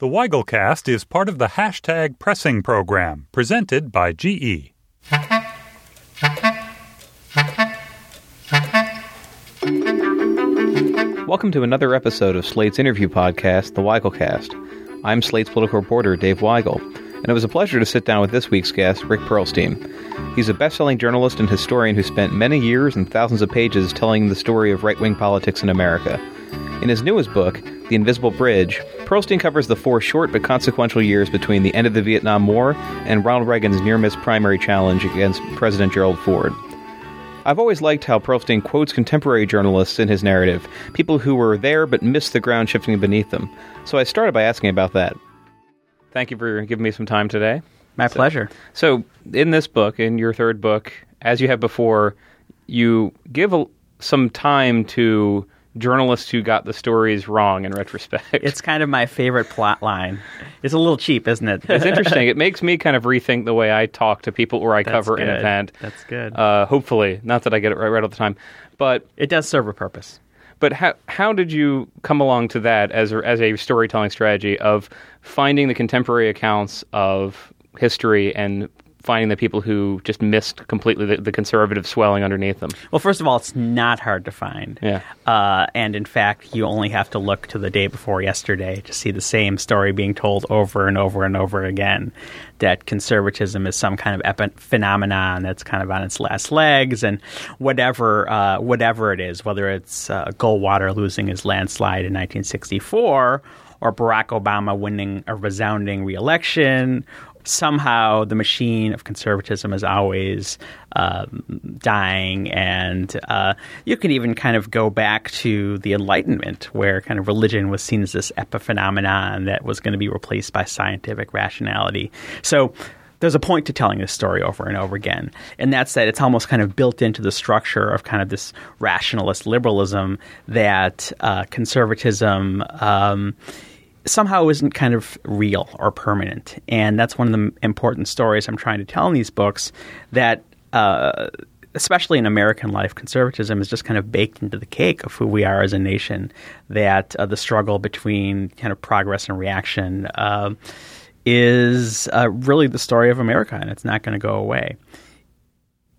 The Weigelcast is part of the hashtag pressing program presented by. GE. Welcome to another episode of Slate's interview podcast, The Weigelcast. I'm Slate's political reporter, Dave Weigel, and it was a pleasure to sit down with this week's guest, Rick Perlstein. He's a best-selling journalist and historian who spent many years and thousands of pages telling the story of right-wing politics in America. In his newest book, The Invisible Bridge, Perlstein covers the four short but consequential years between the end of the Vietnam War and Ronald Reagan's near-miss primary challenge against President Gerald Ford. I've always liked how Perlstein quotes contemporary journalists in his narrative, people who were there but missed the ground shifting beneath them. So I started by asking about that. Thank you for giving me some time today. My pleasure. So, in this book, in your third book, as you have before, you give a, some time to journalists who got the stories wrong in retrospect. It's kind of my favorite plot line. It's a little cheap, isn't it? it's interesting. It makes me kind of rethink the way I talk to people or I That's cover an event. That's good. Uh, hopefully, not that I get it right, right all the time, but it does serve a purpose. but how how did you come along to that as a, as a storytelling strategy of finding the contemporary accounts of history and finding the people who just missed completely the, the conservative swelling underneath them? Well, first of all, it's not hard to find. Yeah. Uh, and in fact, you only have to look to the day before yesterday to see the same story being told over and over and over again. That conservatism is some kind of epi- phenomenon that's kind of on its last legs, and whatever uh, whatever it is, whether it's uh, Goldwater losing his landslide in 1964 or Barack Obama winning a resounding reelection, somehow the machine of conservatism is always um, dying. And uh, you can even kind of go back to the Enlightenment, where kind of religion was seen as this epiphenomenon that was going to be replaced by scientific rationality. So there's a point to telling this story over and over again. And that's that it's almost kind of built into the structure of kind of this rationalist liberalism that uh, conservatism. Um, somehow isn't kind of real or permanent. And that's one of the important stories I'm trying to tell in these books that. Uh, especially in American life, conservatism is just kind of baked into the cake of who we are as a nation. That uh, the struggle between kind of progress and reaction uh, is uh, really the story of America, and it's not going to go away.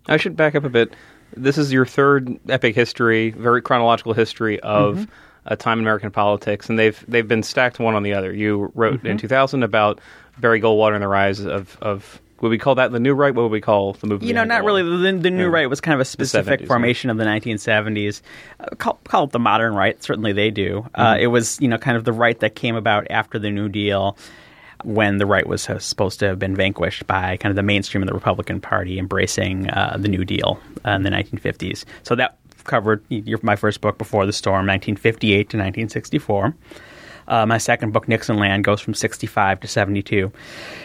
I should back up a bit. This is your third epic history, very chronological history of Mm-hmm. A time in American politics, and they've they've been stacked one on the other. You wrote Mm-hmm. in 2000 about Barry Goldwater and the rise of of would we call that the new right? What would we call the movement? You know, not really. The, the new Yeah. right was kind of a specific 70s, formation of the 1970s. Uh, call, call it the modern right. Certainly, they do. Uh, it was, you know, kind of the right that came about after the New Deal, when the right was uh, supposed to have been vanquished by kind of the mainstream of the Republican Party embracing uh, the New Deal uh, in the 1950s. So that covered my first book, Before the Storm, 1958 to 1964. Uh, my second book, Nixon Land, goes from 65 to 72.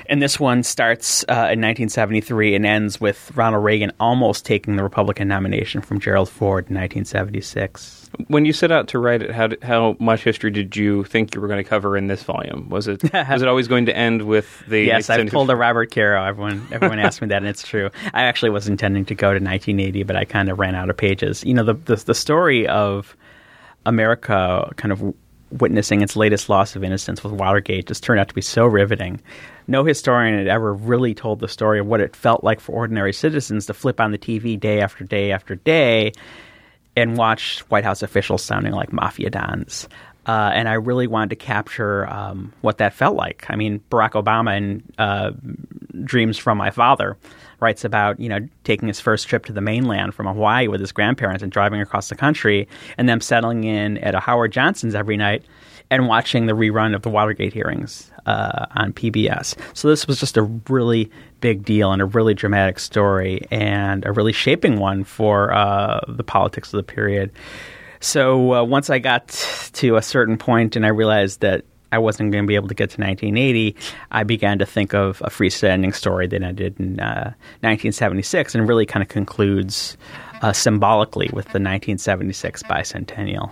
And this one starts uh, in 1973 and ends with Ronald Reagan almost taking the Republican nomination from Gerald Ford in 1976. When you set out to write it, how did, how much history did you think you were going to cover in this volume? Was it was it always going to end with the Yes, 70s? pulled a Robert Caro. Everyone, everyone asked me that, and it's true. I actually was intending to go to 1980, but I kind of ran out of pages. You know, the the, the story of America kind of witnessing its latest loss of innocence with Watergate just turned out to be so riveting. No historian had ever really told the story of what it felt like for ordinary citizens to flip on the TV day after day after day and watch White House officials sounding like mafia dons. Uh, and I really wanted to capture um, what that felt like. I mean, Barack Obama in uh, Dreams from My Father writes about you know taking his first trip to the mainland from Hawaii with his grandparents and driving across the country, and them settling in at a Howard Johnson's every night and watching the rerun of the Watergate hearings uh, on PBS. So this was just a really big deal and a really dramatic story and a really shaping one for uh, the politics of the period. So uh, once I got to a certain point and I realized that I wasn't going to be able to get to 1980, I began to think of a freestanding story that I did in uh, 1976 and really kind of concludes uh, symbolically with the 1976 bicentennial.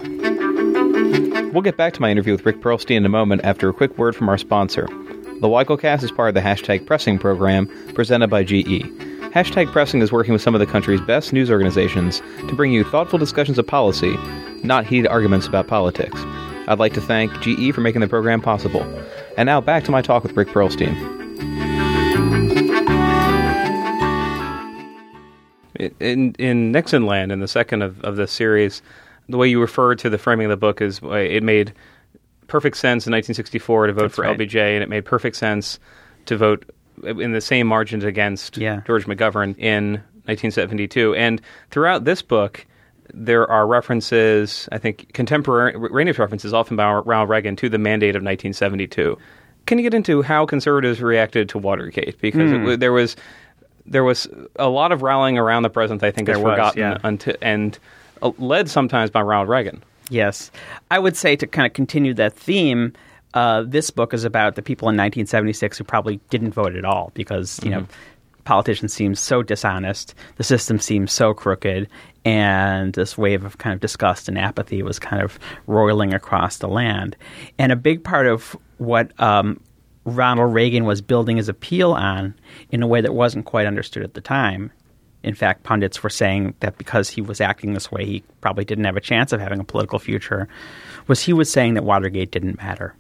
We'll get back to my interview with Rick Perlstein in a moment after a quick word from our sponsor. The Weigelcast is part of the hashtag Pressing program presented by GE. Hashtag Pressing is working with some of the country's best news organizations to bring you thoughtful discussions of policy, not heated arguments about politics. I'd like to thank GE for making the program possible. And now back to my talk with Rick Perlstein. In in Nixon Land, in the second of, of this series, the way you refer to the framing of the book is uh, it made perfect sense in 1964 to vote That's for right. LBJ, and it made perfect sense to vote in the same margins against Yeah. George McGovern in 1972. And throughout this book, there are references, I think, contemporary contemporaneous references, often by Ronald Reagan, to the mandate of 1972. Can you get into how conservatives reacted to Watergate? Because Hmm. it there was there was a lot of rallying around the president. I think is There was, forgotten yeah. and uh, led sometimes by Ronald Reagan. Yes. I would say to kind of continue that theme, uh, this book is about the people in 1976 who probably didn't vote at all because, you know, politicians seem so dishonest, the system seems so crooked, and this wave of kind of disgust and apathy was kind of roiling across the land. And a big part of what um, Ronald Reagan was building his appeal on in a way that wasn't quite understood at the time in fact, pundits were saying that because he was acting this way, he probably didn't have a chance of having a political future, was he was saying that Watergate didn't matter.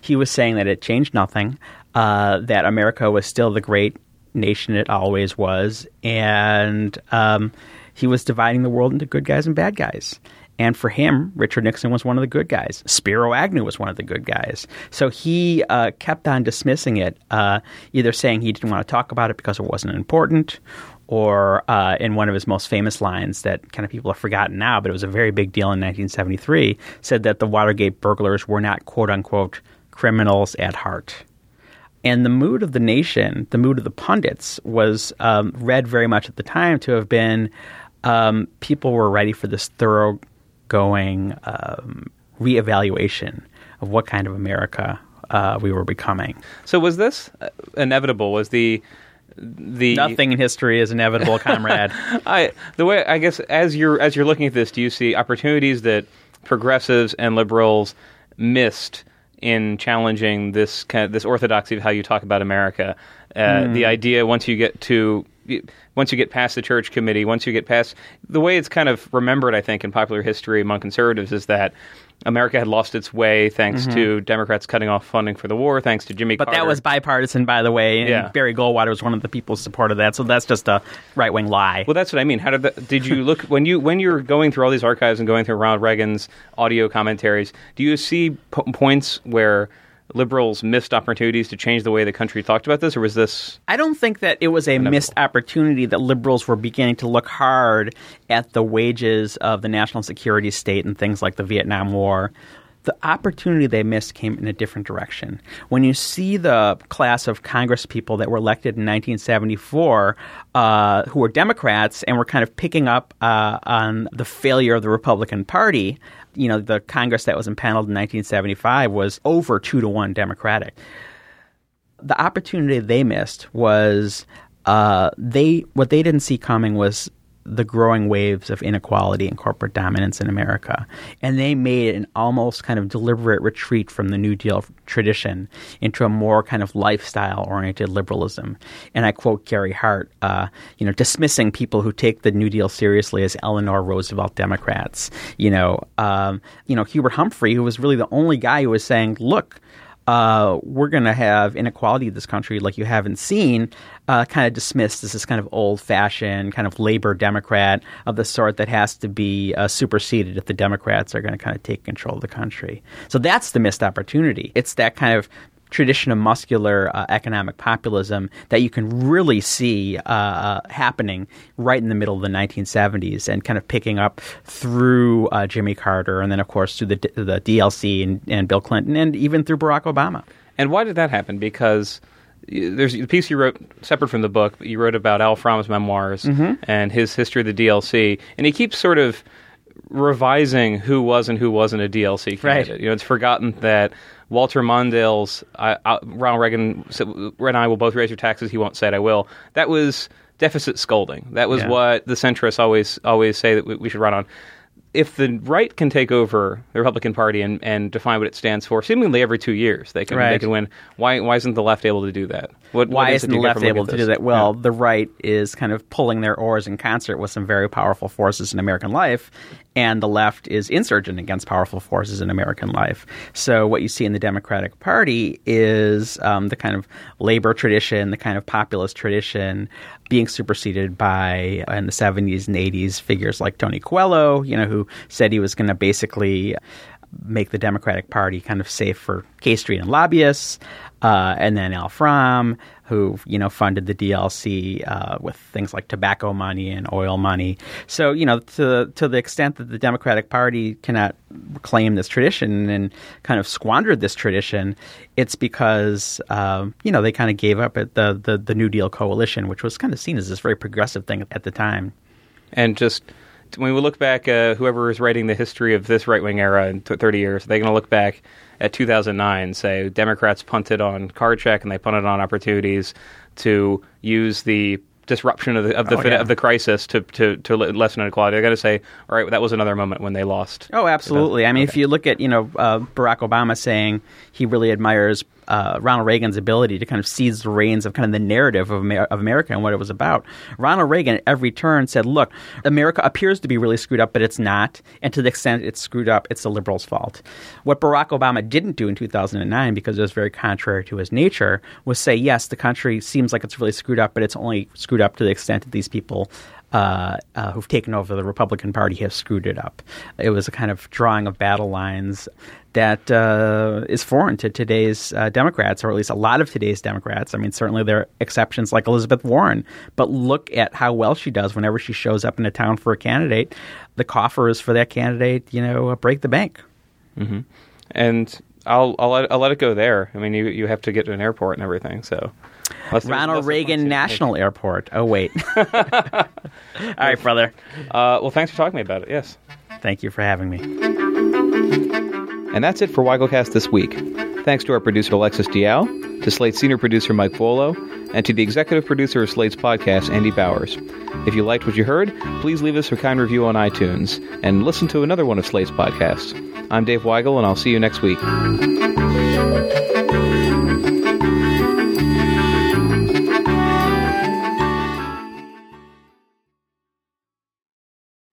He was saying that it changed nothing, uh, that America was still the great nation it always was, and um, he was dividing the world into good guys and bad guys. And for him, Richard Nixon was one of the good guys. Spiro Agnew was one of the good guys. So he uh, kept on dismissing it, uh, either saying he didn't want to talk about it because it wasn't important, or uh, in one of his most famous lines that kind of people have forgotten now, but it was a very big deal in 1973, said that the Watergate burglars were not quote unquote criminals at heart. And the mood of the nation, the mood of the pundits, was um, read very much at the time to have been um, people were ready for this thoroughgoing um, reevaluation of what kind of America uh, we were becoming. So was this uh, inevitable? Was the the Nothing in history is inevitable, comrade. I the way I guess as you're as you're looking at this, do you see opportunities that progressives and liberals missed in challenging this kind of, this orthodoxy of how you talk about America? Uh, The idea once you get to once you get past the church committee, once you get past the way it's kind of remembered, I think, in popular history among conservatives is that America had lost its way thanks mm-hmm. to Democrats cutting off funding for the war, thanks to Jimmy But Carter. that was bipartisan, by the way. And Yeah. Barry Goldwater was one of the people who supported that. So that's just a right wing lie. Well, that's what I mean. How did that, did you look when you when you're going through all these archives and going through Ronald Reagan's audio commentaries? Do you see points where liberals missed opportunities to change the way the country talked about this, or was this? I don't think that it was a missed opportunity that liberals were beginning to look hard at the wages of the national security state and things like the Vietnam War. The opportunity they missed came in a different direction. When you see the class of Congress people that were elected in 1974, uh, who were Democrats and were kind of picking up uh, on the failure of the Republican Party, you know, the Congress that was impaneled in 1975 was over two to one Democratic the opportunity they missed was uh, they what they didn't see coming was the growing waves of inequality and corporate dominance in America, and they made an almost kind of deliberate retreat from the New Deal tradition into a more kind of lifestyle-oriented liberalism. And I quote Gary Hart, uh, you know, dismissing people who take the New Deal seriously as Eleanor Roosevelt Democrats. You know, um, you know Hubert Humphrey, who was really the only guy who was saying, "Look." Uh, we're going to have inequality in this country like you haven't seen, uh, kind of dismissed as this kind of old fashioned, kind of labor Democrat of the sort that has to be uh, superseded if the Democrats are going to kind of take control of the country. So that's the missed opportunity. It's that kind of tradition of muscular uh, economic populism that you can really see uh, uh, happening right in the middle of the 1970s and kind of picking up through uh, Jimmy Carter and then, of course, through the, the DLC and, and Bill Clinton and even through Barack Obama. And why did that happen? Because there's a piece you wrote separate from the book, but you wrote about Al From's memoirs and his history of the DLC, and he keeps sort of revising who was and who wasn't a DLC Right. candidate. You know, it's forgotten that Walter Mondale's I, I, Ronald Reagan said, and I will both raise your taxes." He won't say it. I will. That was deficit scolding. That was Yeah. what the centrists always always say that we, we should run on. If the right can take over the Republican Party and, and define what it stands for, seemingly every two years they can they can win. Why why isn't the left able to do that? What, Why what is isn't the left able to do that? Well, the right is kind of pulling their oars in concert with some very powerful forces in American life, and the left is insurgent against powerful forces in American life. So, what you see in the Democratic Party is um, the kind of labor tradition, the kind of populist tradition being superseded by, in the 70s and 80s, figures like Tony Coelho, you know, who said he was going to basically make the Democratic Party kind of safe for K Street and lobbyists, uh, and then Al From, who you know funded the DLC uh, with things like tobacco money and oil money. So you know, to to the extent that the Democratic Party cannot claim this tradition and kind of squandered this tradition, it's because um, you know they kind of gave up at the, the the New Deal coalition, which was kind of seen as this very progressive thing at the time. and just when we look back, uh, whoever is writing the history of this right wing era in t- 30 years, they're going to look back at 2009, say Democrats punted on card check and they punted on opportunities to use the disruption of the of the, Oh, fin- yeah. of the crisis to, to, to lessen inequality. I got to say, all right, that was another moment when they lost. Oh, absolutely. I mean, if you look at you know uh, Barack Obama saying he really admires uh, Ronald Reagan's ability to kind of seize the reins of kind of the narrative of, Amer- of America and what it was about. Ronald Reagan at every turn said, "Look, America appears to be really screwed up, but it's not. And to the extent it's screwed up, it's the liberals' fault." What Barack Obama didn't do in 2009, because it was very contrary to his nature, was say, "Yes, the country seems like it's really screwed up, but it's only screwed up to the extent that these people." Uh, uh, who've taken over the Republican Party have screwed it up. It was a kind of drawing of battle lines that uh, is foreign to today's uh, Democrats, or at least a lot of today's Democrats. I mean, certainly there are exceptions like Elizabeth Warren, but look at how well she does whenever she shows up in a town for a candidate. The coffers for that candidate, you know, break the bank. And I'll I'll I'll let it go there. I mean, you you have to get to an airport and everything, so. Unless Ronald Reagan National Airport. Oh, wait. All right, brother. Uh, well, thanks for talking to me about it. Yes. Thank you for having me. And that's it for Weigelcast this week. Thanks to our producer Alexis Dial, to Slate's senior producer Mike Vuolo, and to the executive producer of Slate's podcast, Andy Bowers. If you liked what you heard, please leave us a kind review on iTunes and listen to another one of Slate's podcasts. I'm Dave Weigel, and I'll see you next week.